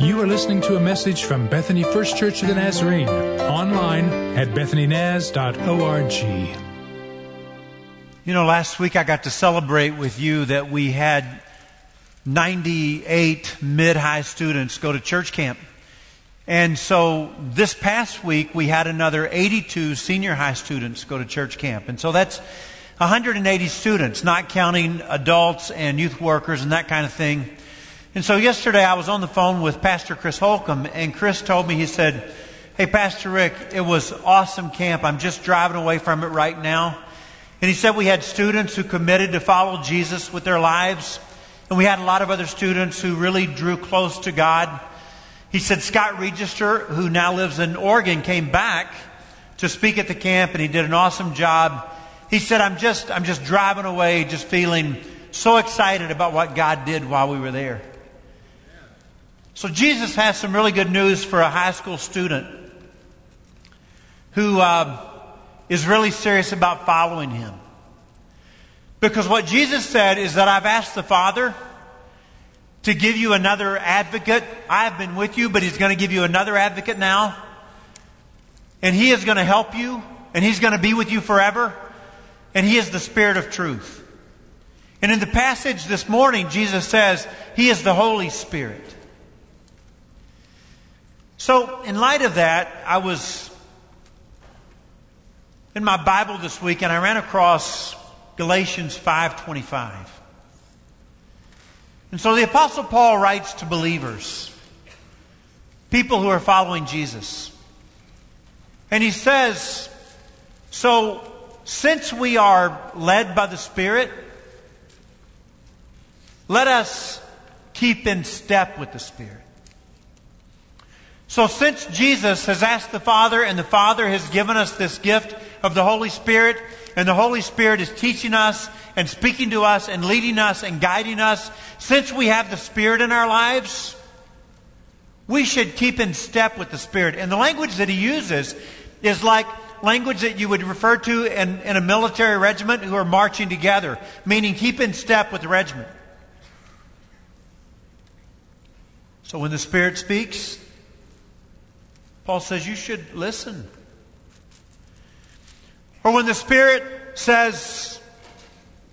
You are listening to a message from Bethany First Church of the Nazarene, online at bethanynaz.org. You know, last week I got to celebrate with you that we had 98 mid high students go to church camp. And so this past week we had another 82 senior high students go to church camp. And so that's 180 students, not counting adults and youth workers and that kind of thing. And so yesterday I was on the phone with Pastor Chris Holcomb, and Chris told me, he said, Hey, Pastor Rick, it was awesome camp. I'm just driving away from it right now. And he said we had students who committed to follow Jesus with their lives, and we had a lot of other students who really drew close to God. He said Scott Register, who now lives in Oregon, came back to speak at the camp, and he did an awesome job. He said, I'm just, I'm just driving away, just feeling so excited about what God did while we were there. So Jesus has some really good news for a high school student who uh, is really serious about following him. Because what Jesus said is that I've asked the Father to give you another advocate. I have been with you, but He's going to give you another advocate now. And He is going to help you, and He's going to be with you forever. And He is the Spirit of truth. And in the passage this morning, Jesus says He is the Holy Spirit. So, in light of that, I was in my Bible this week and I ran across Galatians 5:25. And so the apostle Paul writes to believers, people who are following Jesus. And he says, so since we are led by the Spirit, let us keep in step with the Spirit. So since Jesus has asked the Father and the Father has given us this gift of the Holy Spirit, and the Holy Spirit is teaching us and speaking to us and leading us and guiding us, since we have the Spirit in our lives, we should keep in step with the Spirit. And the language that he uses is like language that you would refer to in, in a military regiment who are marching together, meaning keep in step with the regiment. So when the Spirit speaks, Paul says you should listen. Or when the Spirit says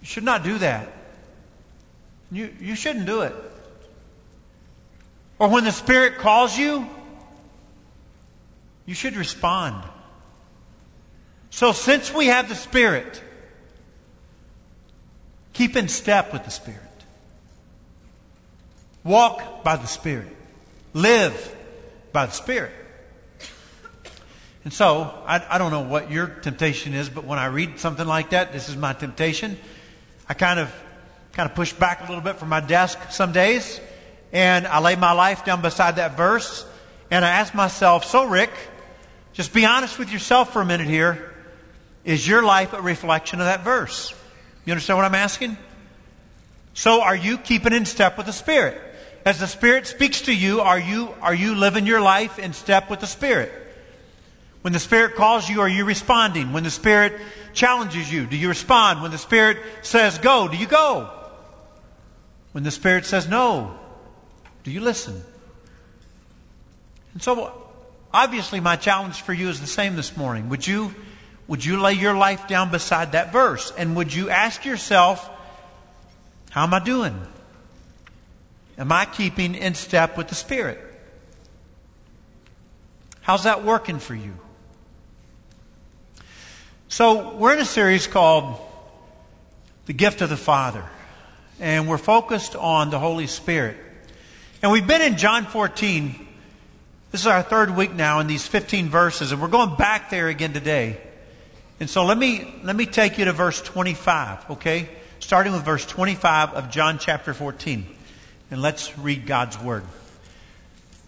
you should not do that, you, you shouldn't do it. Or when the Spirit calls you, you should respond. So since we have the Spirit, keep in step with the Spirit. Walk by the Spirit. Live by the Spirit. And so, I, I, don't know what your temptation is, but when I read something like that, this is my temptation. I kind of, kind of push back a little bit from my desk some days, and I lay my life down beside that verse, and I ask myself, so Rick, just be honest with yourself for a minute here. Is your life a reflection of that verse? You understand what I'm asking? So are you keeping in step with the Spirit? As the Spirit speaks to you, are you, are you living your life in step with the Spirit? When the Spirit calls you, are you responding? When the Spirit challenges you, do you respond? When the Spirit says go, do you go? When the Spirit says no, do you listen? And so, obviously, my challenge for you is the same this morning. Would you, would you lay your life down beside that verse? And would you ask yourself, how am I doing? Am I keeping in step with the Spirit? How's that working for you? So, we're in a series called The Gift of the Father, and we're focused on the Holy Spirit. And we've been in John 14. This is our third week now in these 15 verses, and we're going back there again today. And so let me, let me take you to verse 25, okay? Starting with verse 25 of John chapter 14. And let's read God's Word.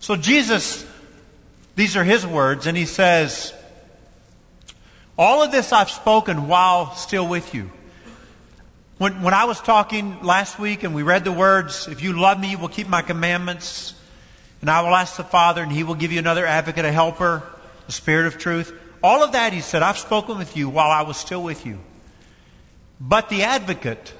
So Jesus, these are His words, and He says, all of this I've spoken while still with you. When, when I was talking last week and we read the words, if you love me, you will keep my commandments, and I will ask the Father, and he will give you another advocate, a helper, the Spirit of truth. All of that, he said, I've spoken with you while I was still with you. But the advocate,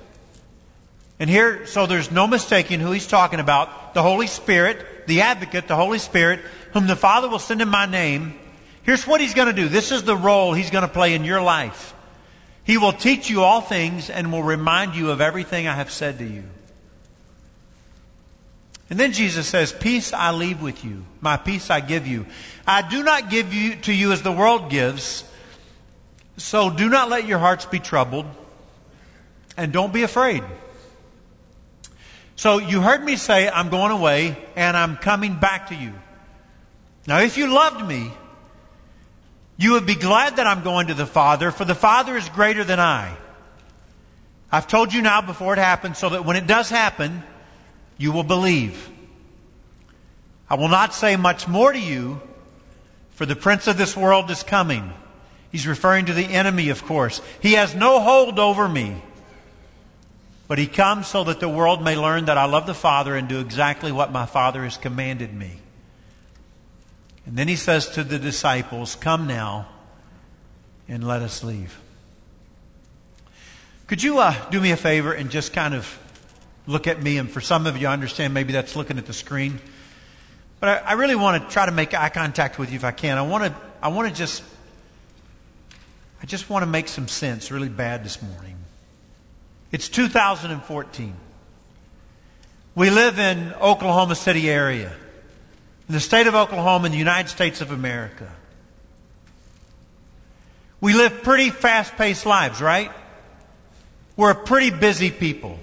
And here, so there's no mistaking who he's talking about. The Holy Spirit, the advocate, the Holy Spirit, whom the Father will send in my name. Here's what he's going to do. This is the role he's going to play in your life. He will teach you all things and will remind you of everything I have said to you. And then Jesus says, Peace I leave with you, my peace I give you. I do not give you to you as the world gives. So do not let your hearts be troubled, and don't be afraid. So you heard me say, I'm going away, and I'm coming back to you. Now, if you loved me, you would be glad that I'm going to the Father, for the Father is greater than I. I've told you now before it happens, so that when it does happen, you will believe. I will not say much more to you, for the prince of this world is coming. He's referring to the enemy, of course. He has no hold over me. But he comes so that the world may learn that I love the Father and do exactly what my Father has commanded me. And then he says to the disciples, Come now and let us leave. Could you uh, do me a favor and just kind of look at me? And for some of you, I understand maybe that's looking at the screen. But I, I really want to try to make eye contact with you if I can. I want to, I want to just, I just want to make some sense really bad this morning. It's 2014. We live in Oklahoma City area in the state of Oklahoma in the United States of America. We live pretty fast paced lives, right? We're a pretty busy people.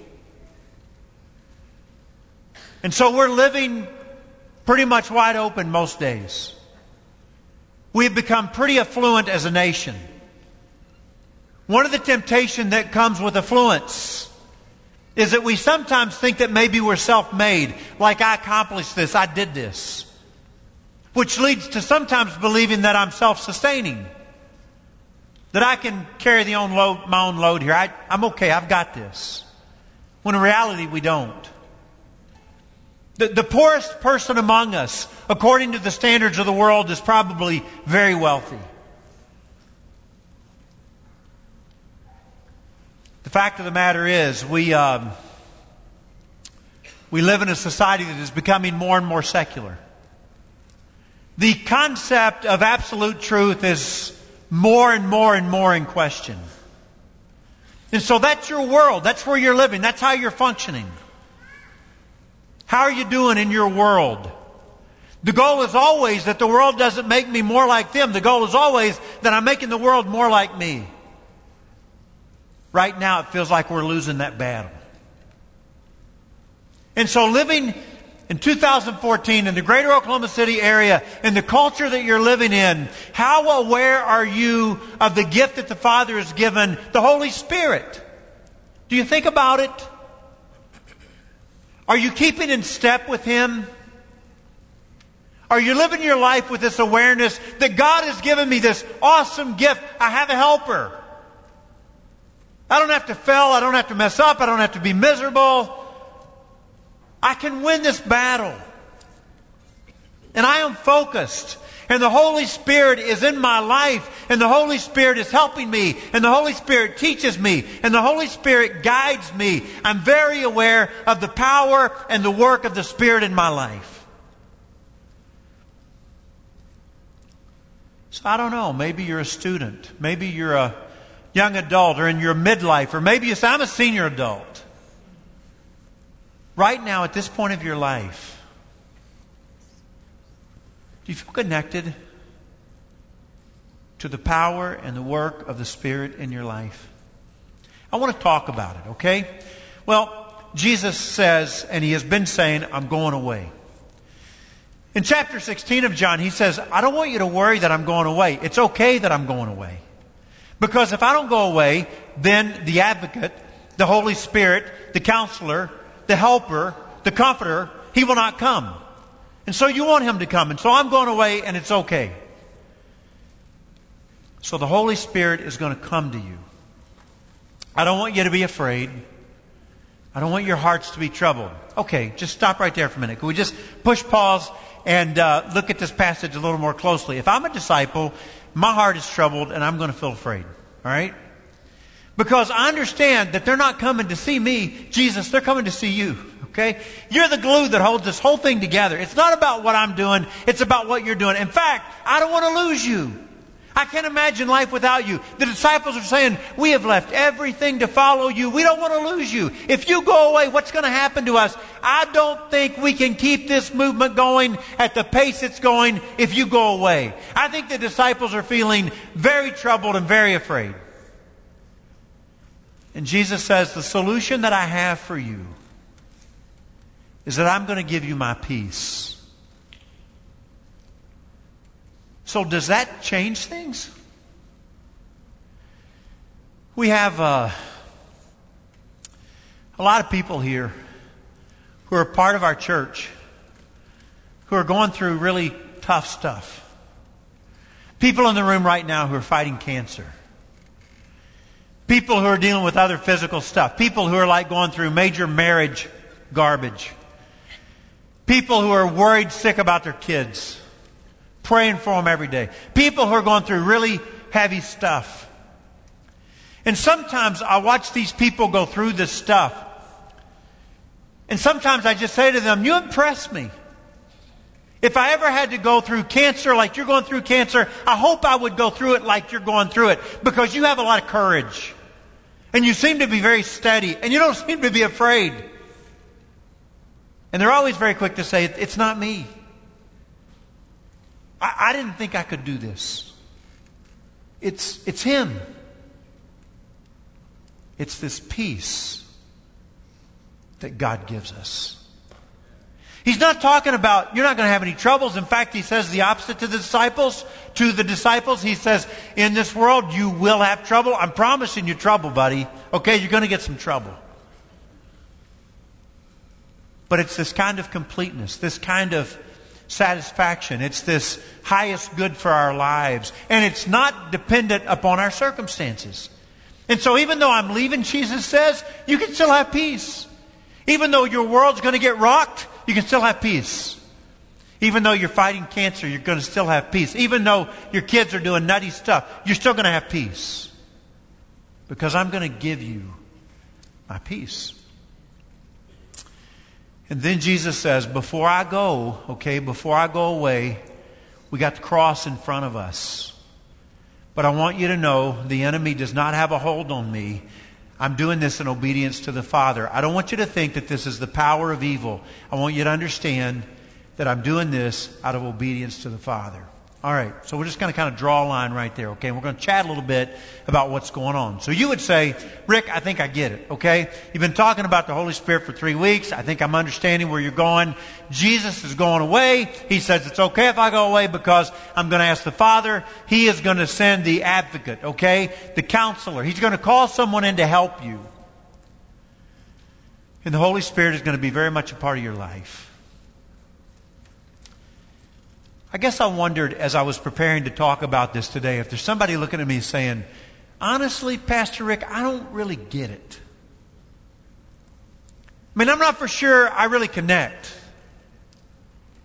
And so we're living pretty much wide open most days. We've become pretty affluent as a nation. One of the temptation that comes with affluence is that we sometimes think that maybe we're self made, like I accomplished this, I did this which leads to sometimes believing that I'm self sustaining. That I can carry the own load, my own load here. I, I'm okay, I've got this. When in reality, we don't. The, the poorest person among us, according to the standards of the world, is probably very wealthy. The fact of the matter is, we, um, we live in a society that is becoming more and more secular the concept of absolute truth is more and more and more in question. And so that's your world. That's where you're living. That's how you're functioning. How are you doing in your world? The goal is always that the world doesn't make me more like them. The goal is always that I'm making the world more like me. Right now, it feels like we're losing that battle. And so living in 2014 in the greater Oklahoma City area, in the culture that you're living in, how aware are you of the gift that the Father has given, the Holy Spirit? Do you think about it? Are you keeping in step with Him? Are you living your life with this awareness that God has given me this awesome gift? I have a helper. I don't have to fail. I don't have to mess up. I don't have to be miserable. I can win this battle. And I am focused. And the Holy Spirit is in my life. And the Holy Spirit is helping me. And the Holy Spirit teaches me. And the Holy Spirit guides me. I'm very aware of the power and the work of the Spirit in my life. So I don't know. Maybe you're a student. Maybe you're a young adult or in your midlife. Or maybe you say, I'm a senior adult right now at this point of your life, do you feel connected to the power and the work of the Spirit in your life? I want to talk about it, okay? Well, Jesus says, and he has been saying, I'm going away. In chapter 16 of John, he says, I don't want you to worry that I'm going away. It's okay that I'm going away. Because if I don't go away, then the advocate, the Holy Spirit, the counselor, the helper, the comforter, he will not come. And so you want him to come. And so I'm going away and it's okay. So the Holy Spirit is going to come to you. I don't want you to be afraid. I don't want your hearts to be troubled. Okay, just stop right there for a minute. Can we just push pause and uh, look at this passage a little more closely? If I'm a disciple, my heart is troubled and I'm going to feel afraid. All right? Because I understand that they're not coming to see me, Jesus, they're coming to see you. Okay? You're the glue that holds this whole thing together. It's not about what I'm doing, it's about what you're doing. In fact, I don't want to lose you. I can't imagine life without you. The disciples are saying, We have left everything to follow you. We don't want to lose you. If you go away, what's going to happen to us? I don't think we can keep this movement going at the pace it's going if you go away. I think the disciples are feeling very troubled and very afraid. And Jesus says, The solution that I have for you is that I'm going to give you my peace. So, does that change things? We have uh, a lot of people here who are part of our church who are going through really tough stuff. People in the room right now who are fighting cancer. People who are dealing with other physical stuff. People who are like going through major marriage garbage. People who are worried sick about their kids praying for them every day. People who are going through really heavy stuff. And sometimes I watch these people go through this stuff. And sometimes I just say to them, You impress me. If I ever had to go through cancer like you're going through cancer, I hope I would go through it like you're going through it because you have a lot of courage. And you seem to be very steady and you don't seem to be afraid. And they're always very quick to say, It's not me. I, I didn't think I could do this. It's, it's Him. It's this peace that God gives us. He's not talking about you're not going to have any troubles. In fact, he says the opposite to the disciples. To the disciples, he says, in this world you will have trouble. I'm promising you trouble, buddy. Okay, you're going to get some trouble. But it's this kind of completeness, this kind of satisfaction. It's this highest good for our lives. And it's not dependent upon our circumstances. And so even though I'm leaving, Jesus says, you can still have peace. Even though your world's going to get rocked, you can still have peace. Even though you're fighting cancer, you're going to still have peace. Even though your kids are doing nutty stuff, you're still going to have peace. Because I'm going to give you my peace. And then Jesus says, Before I go, okay, before I go away, we got the cross in front of us. But I want you to know the enemy does not have a hold on me. I'm doing this in obedience to the Father. I don't want you to think that this is the power of evil. I want you to understand that I'm doing this out of obedience to the Father. All right, so we're just going to kind of draw a line right there, okay? We're going to chat a little bit about what's going on. So you would say, Rick, I think I get it, okay? You've been talking about the Holy Spirit for three weeks. I think I'm understanding where you're going. Jesus is going away. He says it's okay if I go away because I'm going to ask the Father. He is going to send the advocate, okay? The counselor. He's going to call someone in to help you. And the Holy Spirit is going to be very much a part of your life. I guess I wondered as I was preparing to talk about this today if there's somebody looking at me saying, honestly, Pastor Rick, I don't really get it. I mean, I'm not for sure I really connect.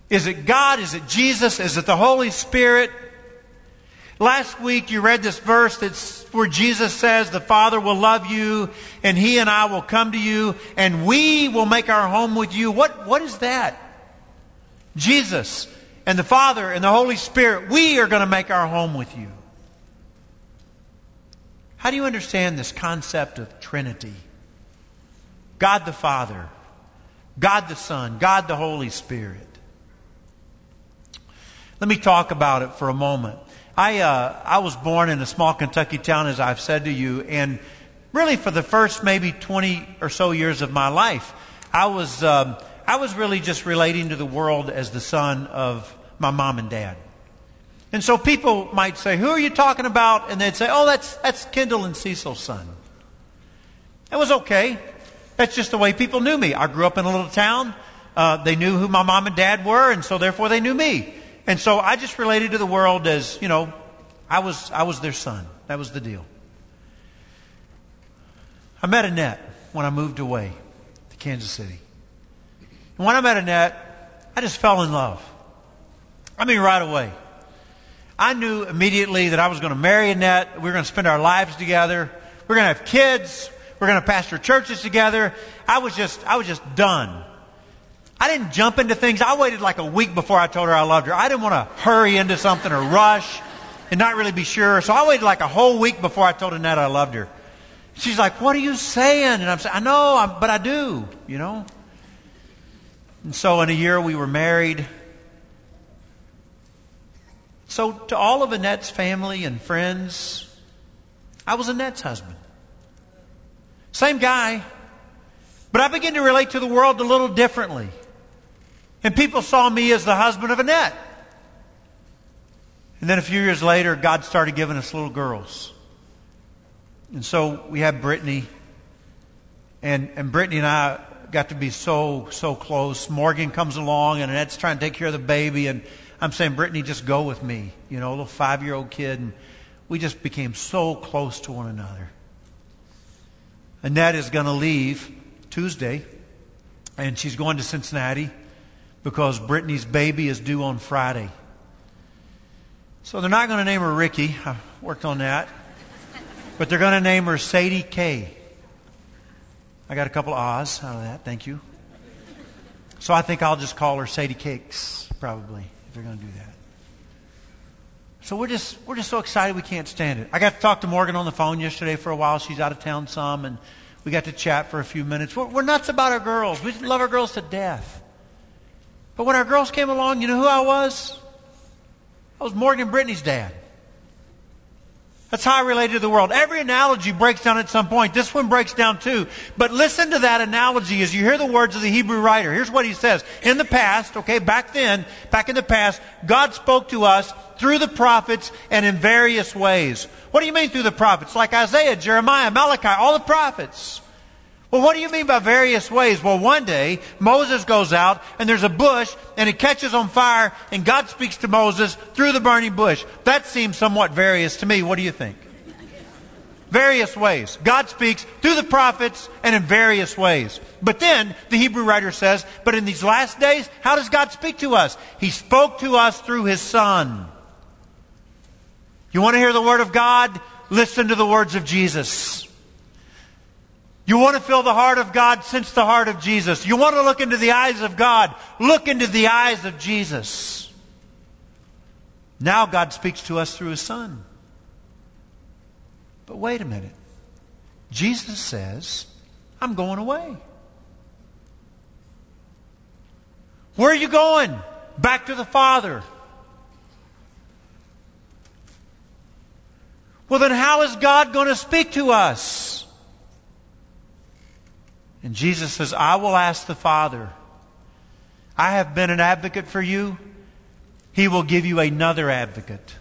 Is it God? Is it Jesus? Is it the Holy Spirit? Last week you read this verse that's where Jesus says the Father will love you and He and I will come to you and we will make our home with you. What, what is that? Jesus and the Father and the Holy Spirit, we are going to make our home with you. How do you understand this concept of Trinity? God the Father, God the Son, God the Holy Spirit. Let me talk about it for a moment. I, uh, I was born in a small Kentucky town, as I've said to you, and really for the first maybe 20 or so years of my life, I was. Um, I was really just relating to the world as the son of my mom and dad. And so people might say, Who are you talking about? And they'd say, Oh, that's, that's Kendall and Cecil's son. It was okay. That's just the way people knew me. I grew up in a little town. Uh, they knew who my mom and dad were, and so therefore they knew me. And so I just related to the world as, you know, I was, I was their son. That was the deal. I met Annette when I moved away to Kansas City. And when I met Annette, I just fell in love. I mean, right away. I knew immediately that I was going to marry Annette. We were going to spend our lives together. we're going to have kids. We're going to pastor churches together. I was just, I was just done. I didn't jump into things. I waited like a week before I told her I loved her. I didn't want to hurry into something or rush and not really be sure. So I waited like a whole week before I told Annette I loved her. She's like, What are you saying? And I'm saying, I know, I'm, but I do, you know? And so in a year we were married. So to all of Annette's family and friends, I was Annette's husband. Same guy. But I began to relate to the world a little differently. And people saw me as the husband of Annette. And then a few years later, God started giving us little girls. And so we had Brittany. And, and Brittany and I got to be so, so close. Morgan comes along and Annette's trying to take care of the baby. And I'm saying, Brittany, just go with me. You know, a little five year old kid. And we just became so close to one another. Annette is going to leave Tuesday. And she's going to Cincinnati because Brittany's baby is due on Friday. So they're not going to name her Ricky. I worked on that. But they're going to name her Sadie K. I got a couple of ahs out of that. Thank you. So I think I'll just call her Sadie Cakes, probably, if they're going to do that. So we're just we're just so excited we can't stand it. I got to talk to Morgan on the phone yesterday for a while. She's out of town some, and we got to chat for a few minutes. We're, we're nuts about our girls. We love our girls to death. But when our girls came along, you know who I was? I was Morgan Brittany's dad. That's how I related to the world. Every analogy breaks down at some point. This one breaks down too. But listen to that analogy as you hear the words of the Hebrew writer. Here's what he says. In the past, okay, back then, back in the past, God spoke to us through the prophets and in various ways. What do you mean through the prophets? Like Isaiah, Jeremiah, Malachi, all the prophets. Well, what do you mean by various ways? Well, one day, Moses goes out and there's a bush and it catches on fire and God speaks to Moses through the burning bush. That seems somewhat various to me. What do you think? Various ways. God speaks through the prophets and in various ways. But then, the Hebrew writer says, but in these last days, how does God speak to us? He spoke to us through His Son. You want to hear the Word of God? Listen to the words of Jesus. You want to feel the heart of God? Sense the heart of Jesus. You want to look into the eyes of God? Look into the eyes of Jesus. Now God speaks to us through His Son. But wait a minute. Jesus says, I'm going away. Where are you going? Back to the Father. Well, then how is God going to speak to us? And Jesus says, I will ask the Father. I have been an advocate for you. He will give you another advocate.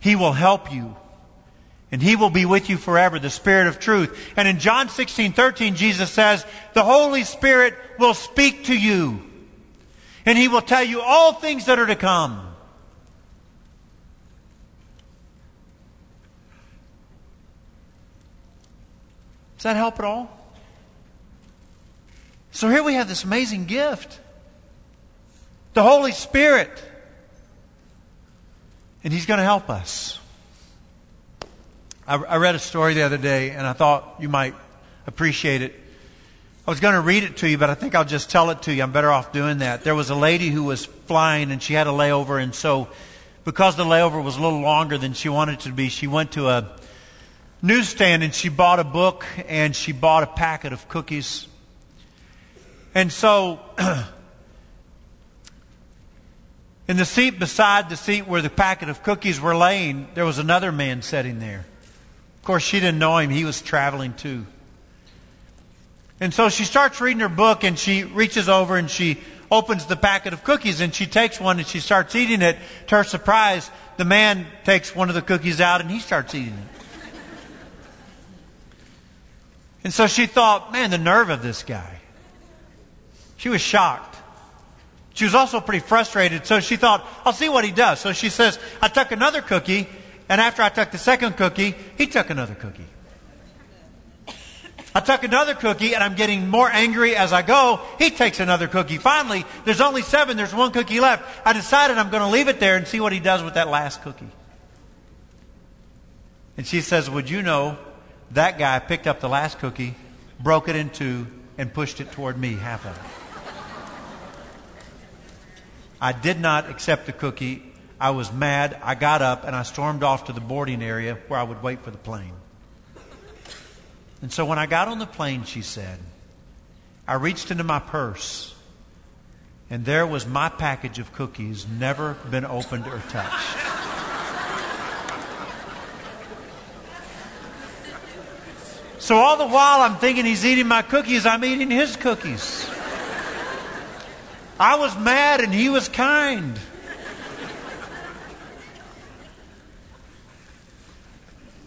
He will help you. And he will be with you forever, the Spirit of truth. And in John 16, 13, Jesus says, the Holy Spirit will speak to you. And he will tell you all things that are to come. Does that help at all? So here we have this amazing gift the Holy Spirit. And He's going to help us. I, I, read a story the other day, and I thought you might appreciate it. I was going to read it to you, but I think I'll just tell it to you. I'm better off doing that. There was a lady who was flying, and she had a layover, and so because the layover was a little longer than she wanted it to be, she went to a newsstand and she bought a book and she bought a packet of cookies. And so, in the seat beside the seat where the packet of cookies were laying, there was another man sitting there. Of course, she didn't know him, he was traveling too. And so she starts reading her book and she reaches over and she opens the packet of cookies and she takes one and she starts eating it. To her surprise, the man takes one of the cookies out and he starts eating it. And so she thought, man, the nerve of this guy. She was shocked. She was also pretty frustrated, so she thought, I'll see what he does. So she says, I took another cookie, and after I took the second cookie, he took another cookie. I took another cookie, and I'm getting more angry as I go. He takes another cookie. Finally, there's only seven, there's one cookie left. I decided I'm going to leave it there and see what he does with that last cookie. And she says, Would you know that guy picked up the last cookie, broke it in two, and pushed it toward me, half of it. I did not accept the cookie. I was mad. I got up and I stormed off to the boarding area where I would wait for the plane. And so when I got on the plane, she said, I reached into my purse and there was my package of cookies, never been opened or touched. So all the while I'm thinking he's eating my cookies, I'm eating his cookies. I was mad and he was kind.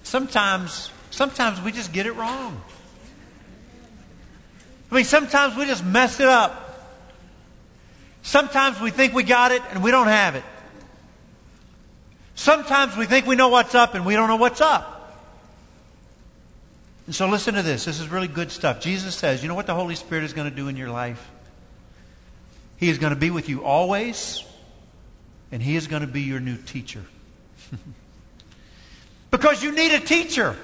Sometimes, sometimes we just get it wrong. I mean, sometimes we just mess it up. Sometimes we think we got it and we don't have it. Sometimes we think we know what's up and we don't know what's up. And so listen to this. This is really good stuff. Jesus says, you know what the Holy Spirit is going to do in your life? He is going to be with you always, and He is going to be your new teacher. because you need a teacher.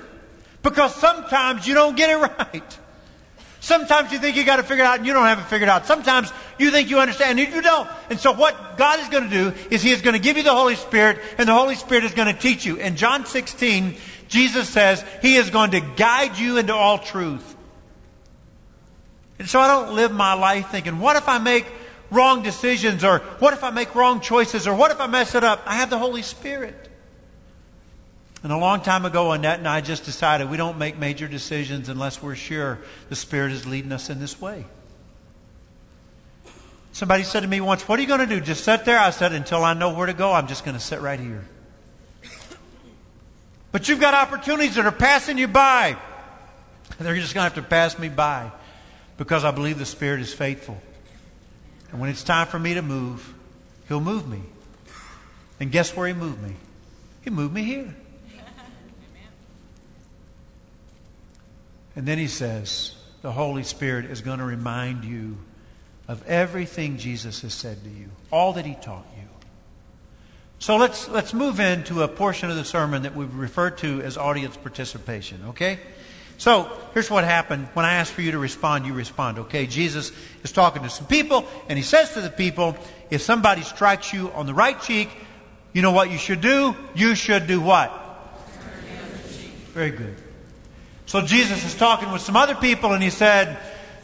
Because sometimes you don't get it right. Sometimes you think you got to figure it out and you don't have it figured out. Sometimes you think you understand and you don't. And so what God is going to do is He is going to give you the Holy Spirit and the Holy Spirit is going to teach you. In John 16, Jesus says He is going to guide you into all truth. And so I don't live my life thinking, what if I make wrong decisions or what if I make wrong choices or what if I mess it up? I have the Holy Spirit. And a long time ago, Annette and I just decided we don't make major decisions unless we're sure the Spirit is leading us in this way. Somebody said to me once, What are you going to do? Just sit there? I said, Until I know where to go, I'm just going to sit right here. But you've got opportunities that are passing you by. And they're just going to have to pass me by because I believe the Spirit is faithful. And when it's time for me to move, He'll move me. And guess where He moved me? He moved me here. And then He says, the Holy Spirit is going to remind you of everything Jesus has said to you, all that He taught you. So let's, let's move into a portion of the sermon that we refer to as audience participation, okay? So here's what happened. When I asked for you to respond, you respond, okay? Jesus is talking to some people, and he says to the people, if somebody strikes you on the right cheek, you know what you should do? You should do what? Very good. So Jesus is talking with some other people, and he said,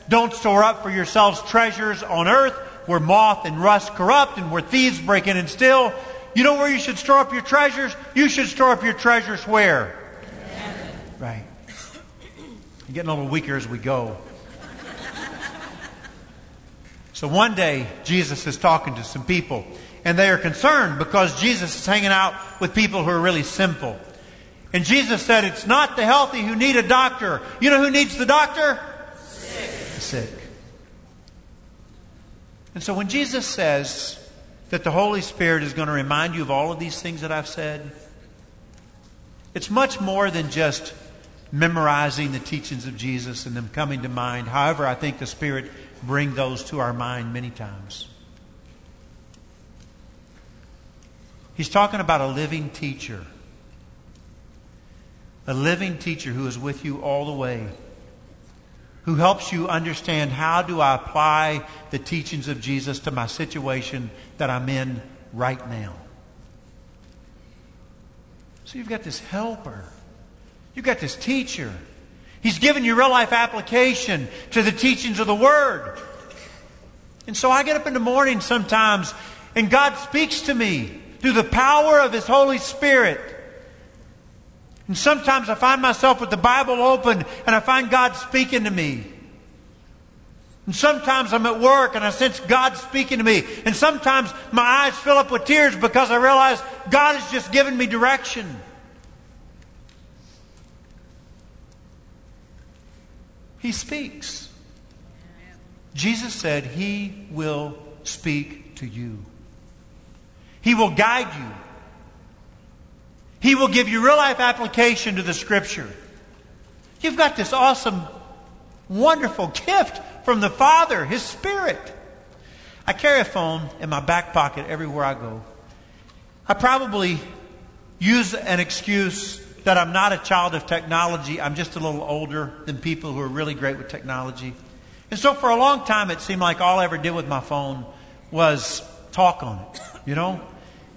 Don't store up for yourselves treasures on earth where moth and rust corrupt and where thieves break in and steal you know where you should store up your treasures? You should store up your treasures where? Right. I'm getting a little weaker as we go. So one day, Jesus is talking to some people, and they are concerned because Jesus is hanging out with people who are really simple. And Jesus said, It's not the healthy who need a doctor. You know who needs the doctor? Sick. Sick. And so when Jesus says, that the Holy Spirit is going to remind you of all of these things that I've said? It's much more than just memorizing the teachings of Jesus and them coming to mind. However, I think the Spirit bring those to our mind many times. He's talking about a living teacher. A living teacher who is with you all the way who helps you understand how do I apply the teachings of Jesus to my situation that I'm in right now. So you've got this helper. You've got this teacher. He's given you real life application to the teachings of the Word. And so I get up in the morning sometimes and God speaks to me through the power of His Holy Spirit. And sometimes I find myself with the Bible open and I find God speaking to me. And sometimes I'm at work and I sense God speaking to me. And sometimes my eyes fill up with tears because I realize God has just given me direction. He speaks. Jesus said, He will speak to you. He will guide you. He will give you real life application to the Scripture. You've got this awesome, wonderful gift from the Father, His Spirit. I carry a phone in my back pocket everywhere I go. I probably use an excuse that I'm not a child of technology. I'm just a little older than people who are really great with technology. And so for a long time, it seemed like all I ever did with my phone was talk on it, you know,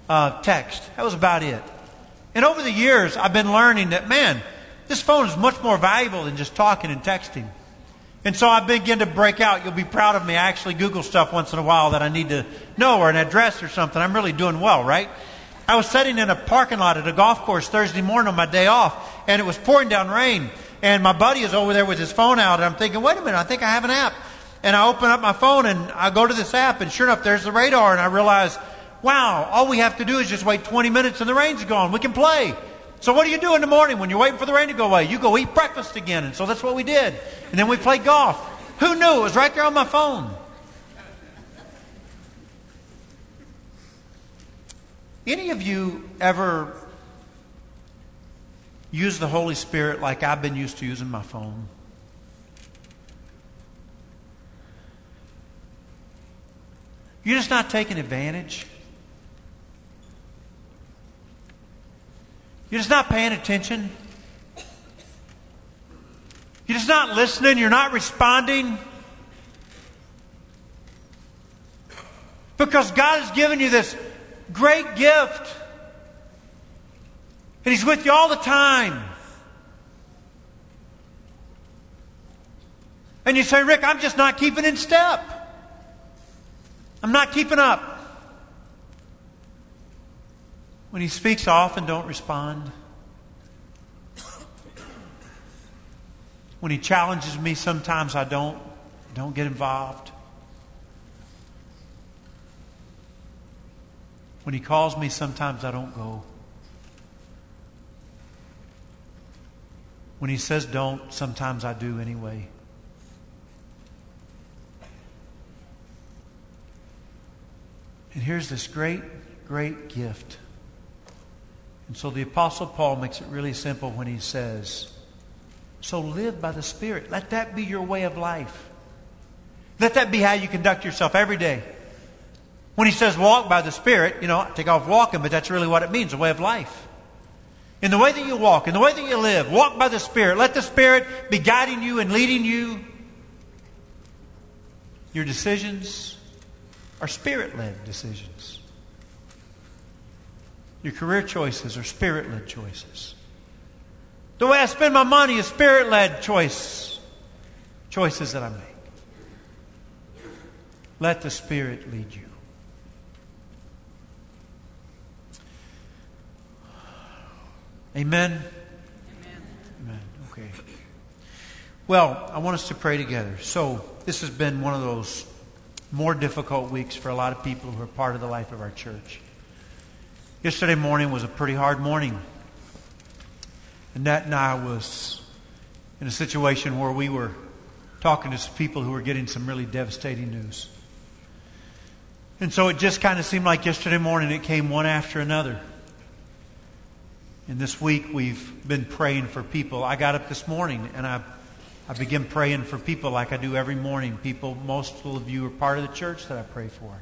uh, text. That was about it. And over the years, I've been learning that, man, this phone is much more valuable than just talking and texting. And so I begin to break out. You'll be proud of me. I actually Google stuff once in a while that I need to know or an address or something. I'm really doing well, right? I was sitting in a parking lot at a golf course Thursday morning on my day off, and it was pouring down rain. And my buddy is over there with his phone out, and I'm thinking, wait a minute, I think I have an app. And I open up my phone and I go to this app, and sure enough, there's the radar, and I realize, wow, all we have to do is just wait 20 minutes and the rain's gone. We can play. So what do you do in the morning when you're waiting for the rain to go away? You go eat breakfast again. And so that's what we did. And then we played golf. Who knew? It was right there on my phone. Any of you ever use the Holy Spirit like I've been used to using my phone? You're just not taking advantage. You're just not paying attention. You're just not listening. You're not responding. Because God has given you this great gift. And He's with you all the time. And you say, Rick, I'm just not keeping in step. I'm not keeping up. When he speaks, I often don't respond. When he challenges me, sometimes I don't, don't get involved. When he calls me, sometimes I don't go. When he says don't, sometimes I do anyway. And here's this great, great gift and so the Apostle Paul makes it really simple when he says, So live by the Spirit. Let that be your way of life. Let that be how you conduct yourself every day. When he says walk by the Spirit, you know, take off walking, but that's really what it means a way of life. In the way that you walk, in the way that you live, walk by the Spirit. Let the Spirit be guiding you and leading you. Your decisions are Spirit led decisions. Your career choices are spirit led choices. The way I spend my money is spirit led choice. Choices that I make. Let the Spirit lead you. Amen? Amen. Amen. Okay. Well, I want us to pray together. So, this has been one of those more difficult weeks for a lot of people who are part of the life of our church. Yesterday morning was a pretty hard morning. Annette and I was in a situation where we were talking to people who were getting some really devastating news. And so it just kind of seemed like yesterday morning it came one after another. And this week we've been praying for people. I got up this morning and I, I began praying for people like I do every morning. People, most of you are part of the church that I pray for.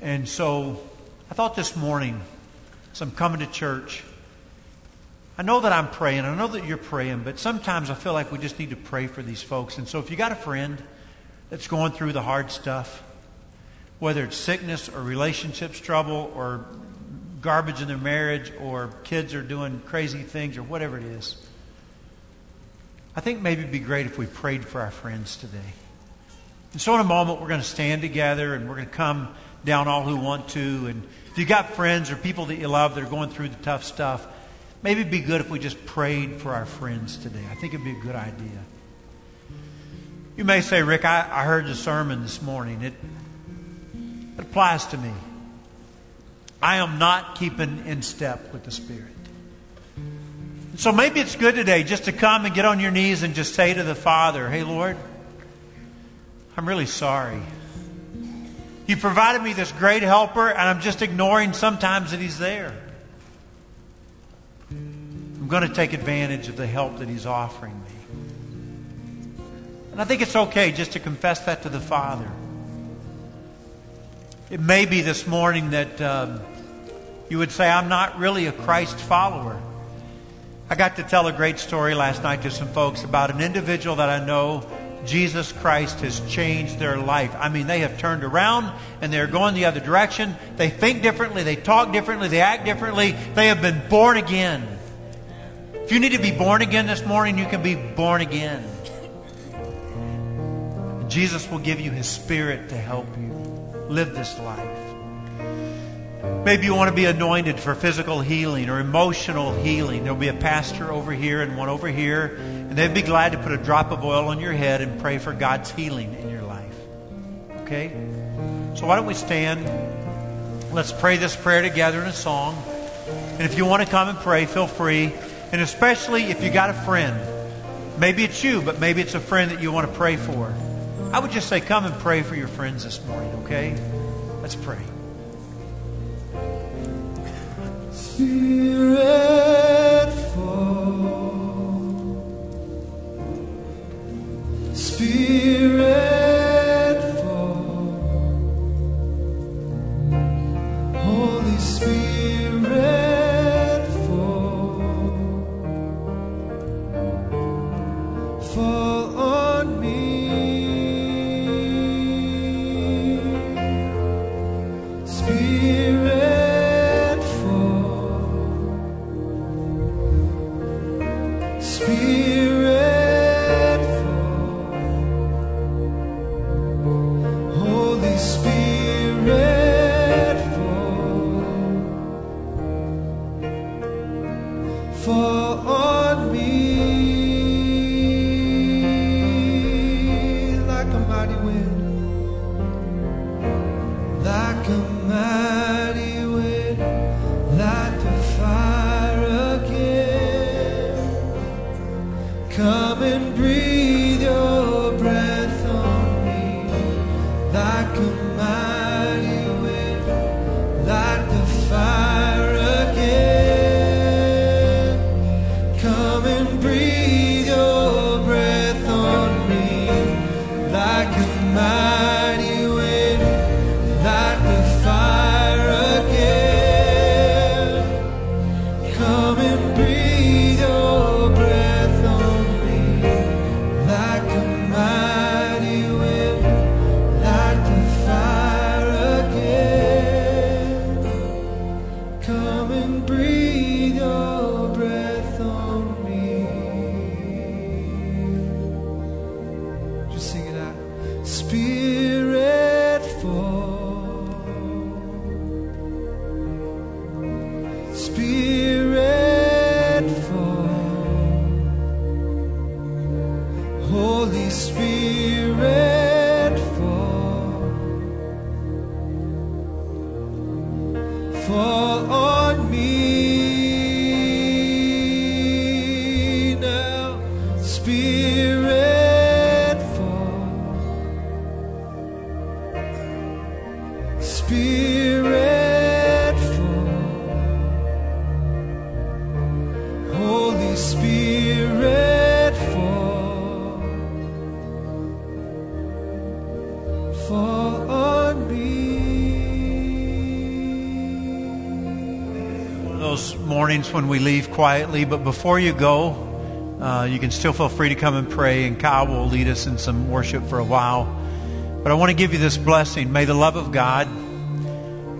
And so I thought this morning, as I'm coming to church, I know that I'm praying. I know that you're praying, but sometimes I feel like we just need to pray for these folks. And so if you got a friend that's going through the hard stuff, whether it's sickness or relationships trouble or garbage in their marriage or kids are doing crazy things or whatever it is, I think maybe it'd be great if we prayed for our friends today. And so in a moment, we're going to stand together and we're going to come down all who want to. And if you got friends or people that you love that are going through the tough stuff, maybe it'd be good if we just prayed for our friends today. I think it'd be a good idea. You may say, Rick, I, I heard the sermon this morning. It, it applies to me. I am not keeping in step with the Spirit. So maybe it's good today just to come and get on your knees and just say to the Father, Hey, Lord, I'm really sorry. You provided me this great helper, and I'm just ignoring sometimes that He's there. I'm going to take advantage of the help that He's offering me. And I think it's okay just to confess that to the Father. It may be this morning that um, you would say, I'm not really a Christ follower. I got to tell a great story last night to some folks about an individual that I know Jesus Christ has changed their life. I mean, they have turned around and they're going the other direction. They think differently, they talk differently, they act differently. They have been born again. If you need to be born again this morning, you can be born again. Jesus will give you His Spirit to help you live this life. Maybe you want to be anointed for physical healing or emotional healing. There'll be a pastor over here and one over here, and they'd be glad to put a drop of oil on your head and pray for God's healing in your life. Okay? So why don't we stand? Let's pray this prayer together in a song. And if you want to come and pray, feel free. And especially if you got a friend, maybe it's you, but maybe it's a friend that you want to pray for. I would just say, come and pray for your friends this morning, okay? Let's pray. Spirit Come Spirit fall. Holy Spirit fall. Fall on me. Those mornings when we leave quietly, but before you go, uh, you can still feel free to come and pray, and Kyle will lead us in some worship for a while. But I want to give you this blessing. May the love of God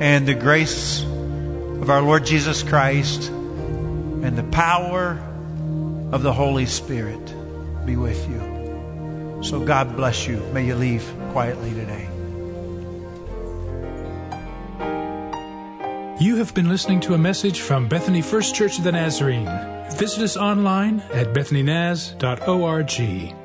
and the grace of our Lord Jesus Christ and the power of the Holy Spirit be with you. So God bless you. May you leave quietly today. You have been listening to a message from Bethany First Church of the Nazarene. Visit us online at bethanynaz.org.